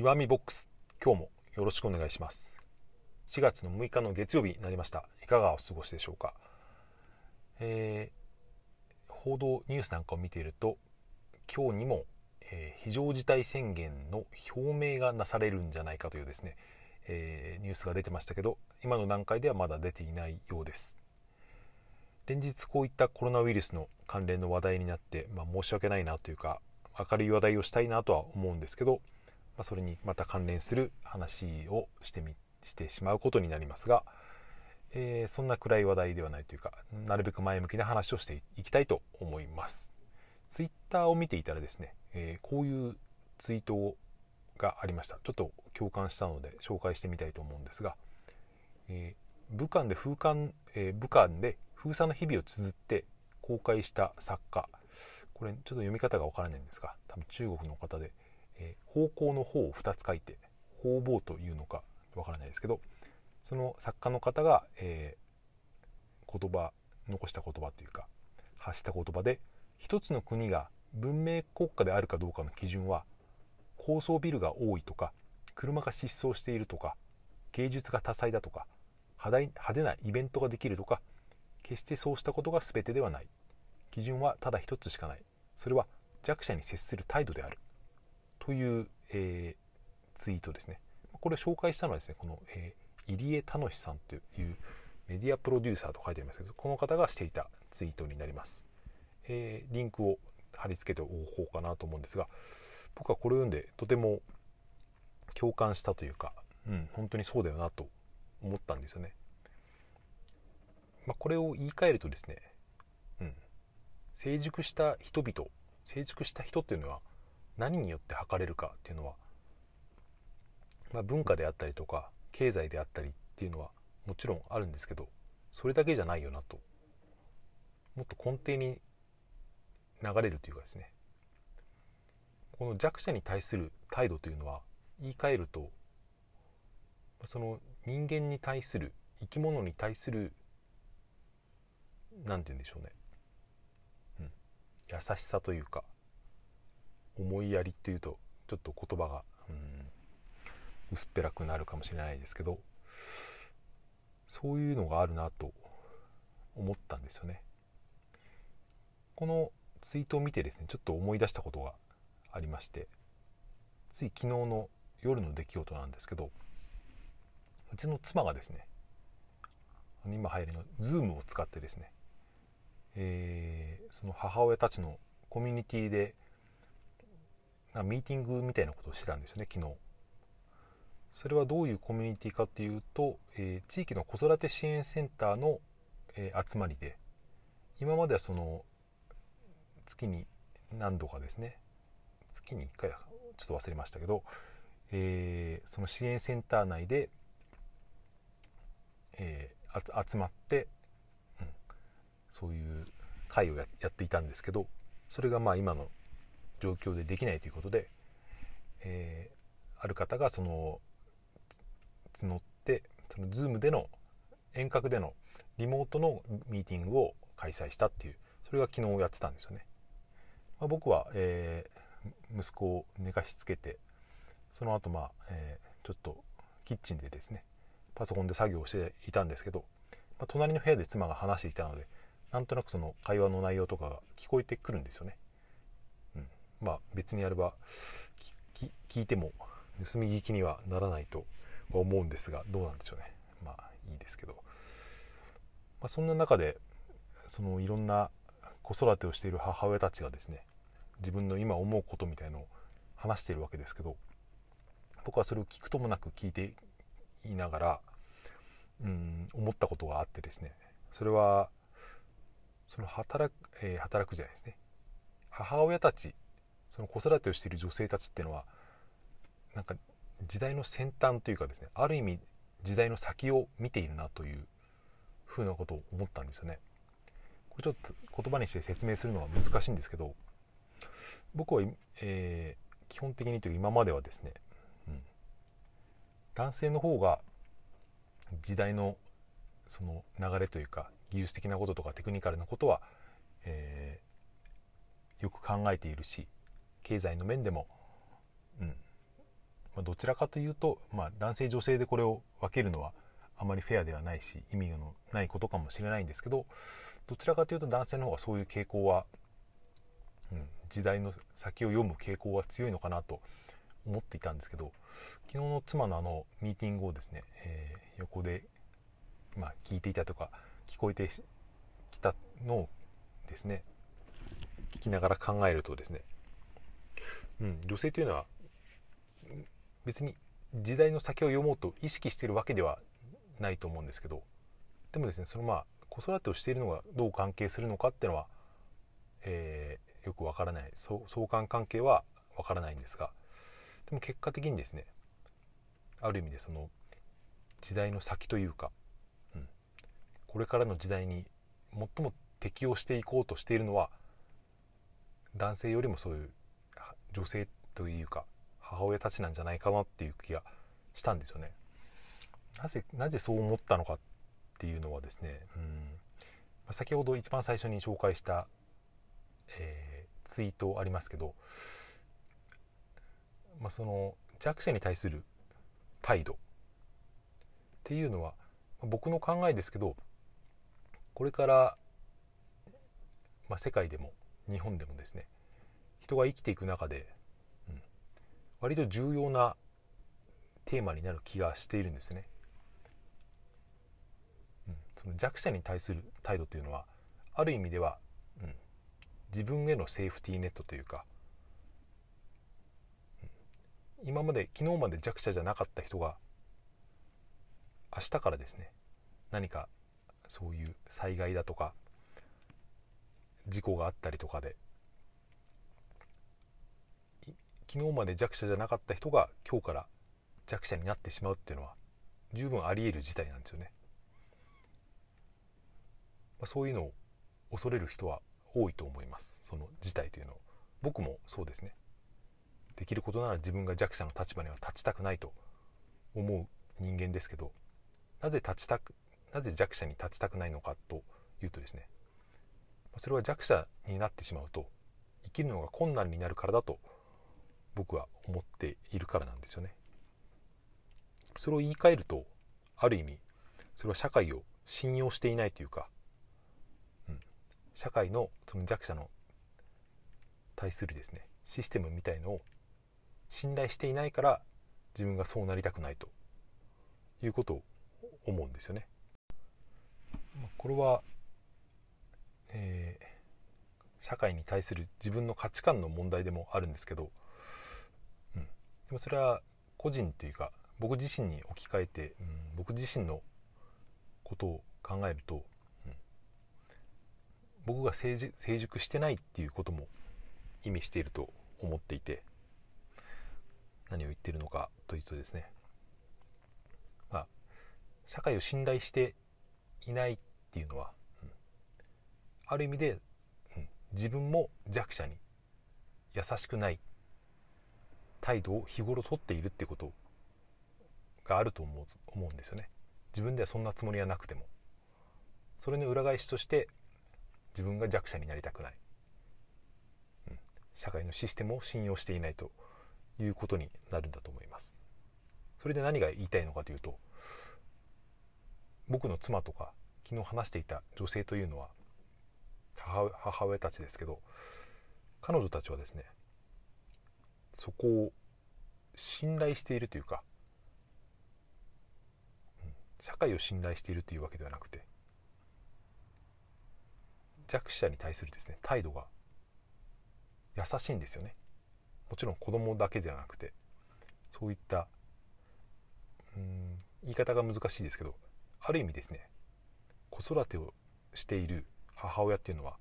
岩見ボックス今日もよろしくお願いします。4月の6日の月曜日になりました。いかがお過ごしでしょうか、えー、報道ニュースなんかを見ていると今日にも、えー、非常事態宣言の表明がなされるんじゃないかというですね、えー、ニュースが出てましたけど今の段階ではまだ出ていないようです。連日こういったコロナウイルスの関連の話題になって、まあ、申し訳ないなというか明るい話題をしたいなとは思うんですけど、まあ、それにまた関連する話をしてみしてしまうことになりますが、えー、そんな暗い話題ではないというかなるべく前向きな話をしていきたいと思います。ツイッターを見ていたらですね、えー、こういうツイートがありました。ちょっと共感したので紹介してみたいと思うんですが、えー、武漢で風館、え武漢で封鎖の日々を綴って公開した作家。これちょっと読み方がわからないんですが多分中国の方で、えー、方向の方を2つ書いて方々というのかわからないですけどその作家の方が、えー、言葉残した言葉というか発した言葉で一つの国が文明国家であるかどうかの基準は高層ビルが多いとか車が失踪しているとか芸術が多彩だとか派手なイベントができるとか決してそうしたことが全てではない。基準はただ一つしかない。それは弱者に接する態度である。という、えー、ツイートですね。これ紹介したのはですねこの、えー、入江楽さんというメディアプロデューサーと書いてありますけどこの方がしていたツイートになります、えー、リンクを貼り付けておこうかなと思うんですが僕はこれを読んでとても共感したというか、うん、本当にそうだよなと思ったんですよね。まあ、これを言い換えるとですね、うん、成熟した人々成熟した人っていうのは何によって測れるかっていうのは、まあ、文化であったりとか経済であったりっていうのはもちろんあるんですけどそれだけじゃないよなともっと根底に流れるというかですね。この弱者に対する態度というのは言い換えるとその人間に対する生き物に対する何て言うんでしょうね、うん、優しさというか思いやりっていうとちょっと言葉が、うん、薄っぺらくなるかもしれないですけどそういうのがあるなと思ったんですよね。このツイートを見てですねちょっと思い出したことがありましてつい昨日の夜の出来事なんですけどうちの妻がですね今流行りの Zoom を使ってですねえー、その母親たちのコミュニティでなミーティングみたいなことをしてたんですよね昨日。それはどういうコミュニティかっていうと、えー、地域の子育て支援センターの、えー、集まりで今まではその月に何度かですね月に1回ちょっと忘れましたけど、えー、その支援センター内で、え、集まってうんそういう会をやっていたんですけどそれがまあ今の状況でできないということで、えー、ある方がその募ってその Zoom での遠隔でのリモートのミーティングを開催したっていうそれが昨日やってたんですよね、まあ、僕は、えー、息子を寝かしつけてその後まあ、えー、ちょっとキッチンでですねパソコンで作業をしていたんですけど、まあ、隣の部屋で妻が話していたのでなんとなくその会話の内容とかが聞こえてくるんですよね。まあ別にあれば聞いても盗み聞きにはならないと思うんですがどうなんでしょうね。まあいいですけど、まあ、そんな中でそのいろんな子育てをしている母親たちがですね自分の今思うことみたいのを話しているわけですけど僕はそれを聞くともなく聞いていながらうん思ったことがあってですねそれはその働く、えー、働くじゃないですね母親たちその子育てをしている女性たちっていうのはなんか時代の先端というかですねある意味時代の先を見ているなというふうなことを思ったんですよね。これちょっと言葉にして説明するのは難しいんですけど僕は、えー、基本的にというか今まではですね、うん、男性の方が時代のその流れというか技術的なこととかテクニカルなことは、えー、よく考えているし経済の面でも、うん。まあ、どちらかというと、まあ、男性女性でこれを分けるのはあまりフェアではないし意味のないことかもしれないんですけどどちらかというと男性の方がそういう傾向は、うん、時代の先を読む傾向は強いのかなと思っていたんですけど昨日の妻のあのミーティングをですね、えー、横で、まあ、聞いていたとか聞こえてきたのをですね聞きながら考えるとですね、うん、女性というのは別に時代の先を読もうと意識してるわけではないと思うんですけどでもですねそのまあ子育てをしているのがどう関係するのかっていうのは、えー、よくわからない。相関関係はわからないんですがでも結果的にですねある意味でその時代の先というか、うん、これからの時代に最も適応していこうとしているのは男性よりもそういう女性というか母親たちなんじゃないかなっていう気がしたんですよね。なぜなぜそう思ったのかっていうのはですね、うん、先ほど一番最初に紹介した、えー、ツイートありますけど、まあ、その弱者に対する態度っていうのは僕の考えですけどこれから、まあ、世界でも日本でもですね人が生きていく中で、うん、割と重要なテーマになる気がしているんですね。その弱者に対する態度というのはある意味では、うん、自分へのセーフティーネットというか、うん、今まで昨日まで弱者じゃなかった人が明日からですね何かそういう災害だとか事故があったりとかで昨日まで弱者じゃなかった人が今日から弱者になってしまうっていうのは十分あり得る事態なんですよね。まあ、そういうのを恐れる人は多いと思います。その事態というのを。僕もそうですね。できることなら自分が弱者の立場には立ちたくないと思う人間ですけどなぜ立ちたくなぜ弱者に立ちたくないのかというとですね。それは弱者になってしまうと生きるのが困難になるからだと僕は思っているからなんですよねそれを言い換えるとある意味それは社会を信用していないというかうん社会のその弱者の対するですねシステムみたいのを信頼していないから自分がそうなりたくないということを思うんですよね。これは、えー、社会に対する自分の価値観の問題でもあるんですけど、でもそれは個人というか僕自身に置き換えて、うん、僕自身のことを考えると僕が成熟してないっていうことも意味していると思っていて何を言ってるのかというとですねまあ社会を信頼していないっていうのは、うん、ある意味で、うん、自分も弱者に優しくない態度を日頃とっているってことがあると思う思うんですよね。自分ではそんなつもりはなくても。それの裏返しとして自分が弱者になりたくない、うん、社会のシステムを信用していないということになるんだと思います。それで何が言いたいのかというと僕の妻とか昨日話していた女性というのは母親たちですけど彼女たちはですねそこを信頼しているというか、うん、社会を信頼しているというわけではなくて弱者に対するですね態度が優しいんですよね。もちろん子供だけではなくてそういったうん言い方が難しいですけどある意味ですね子育てをしている母親っていうのは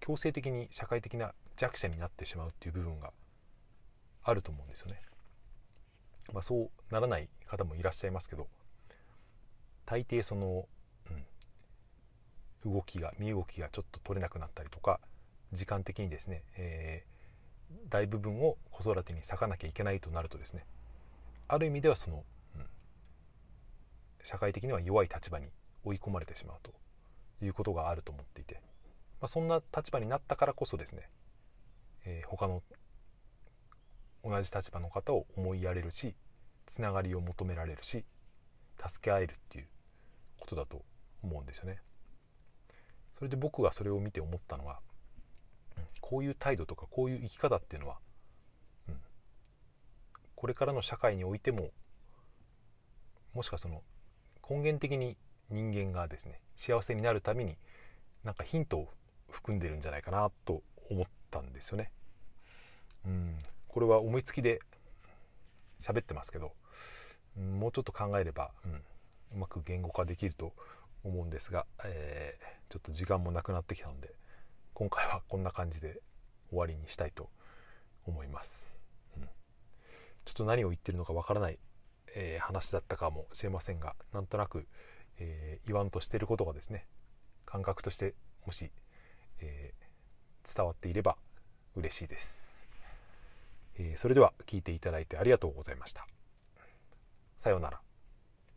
強制的に社会的な弱者になってしまうっていう部分があると思うんですよね。まあ、そうならない方もいらっしゃいますけど大抵そのうん動きが身動きがちょっと取れなくなったりとか時間的にですね、えー、大部分を子育てに割かなきゃいけないとなるとですねある意味ではその、うん、社会的には弱い立場に追い込まれてしまうということがあると思っていて、まあ、そんな立場になったからこそですね、えー、他の同じ立場の方を思いやれるしつながりを求められるし助け合えるっていうことだと思うんですよね。それで僕がそれを見て思ったのは、こういう態度とかこういう生き方っていうのは、うん、これからの社会においてももしかその根源的に人間がですね幸せになるためになんかヒントを含んでるんじゃないかなと思ったんですよね。うん、これは思いつきで喋ってますけど、もうちょっと考えれば、うん、うまく言語化できると思うんですが、えー、ちょっと時間もなくなってきたので今回はこんな感じで終わりにしたいと思います。うん、ちょっと何を言ってるのかわからない、えー、話だったかもしれませんがなんとなく、えー、言わんとしていることがですね感覚としてもし、えー、伝わっていれば嬉しいです、えー、それでは聞いていただいてありがとうございました。さようなら。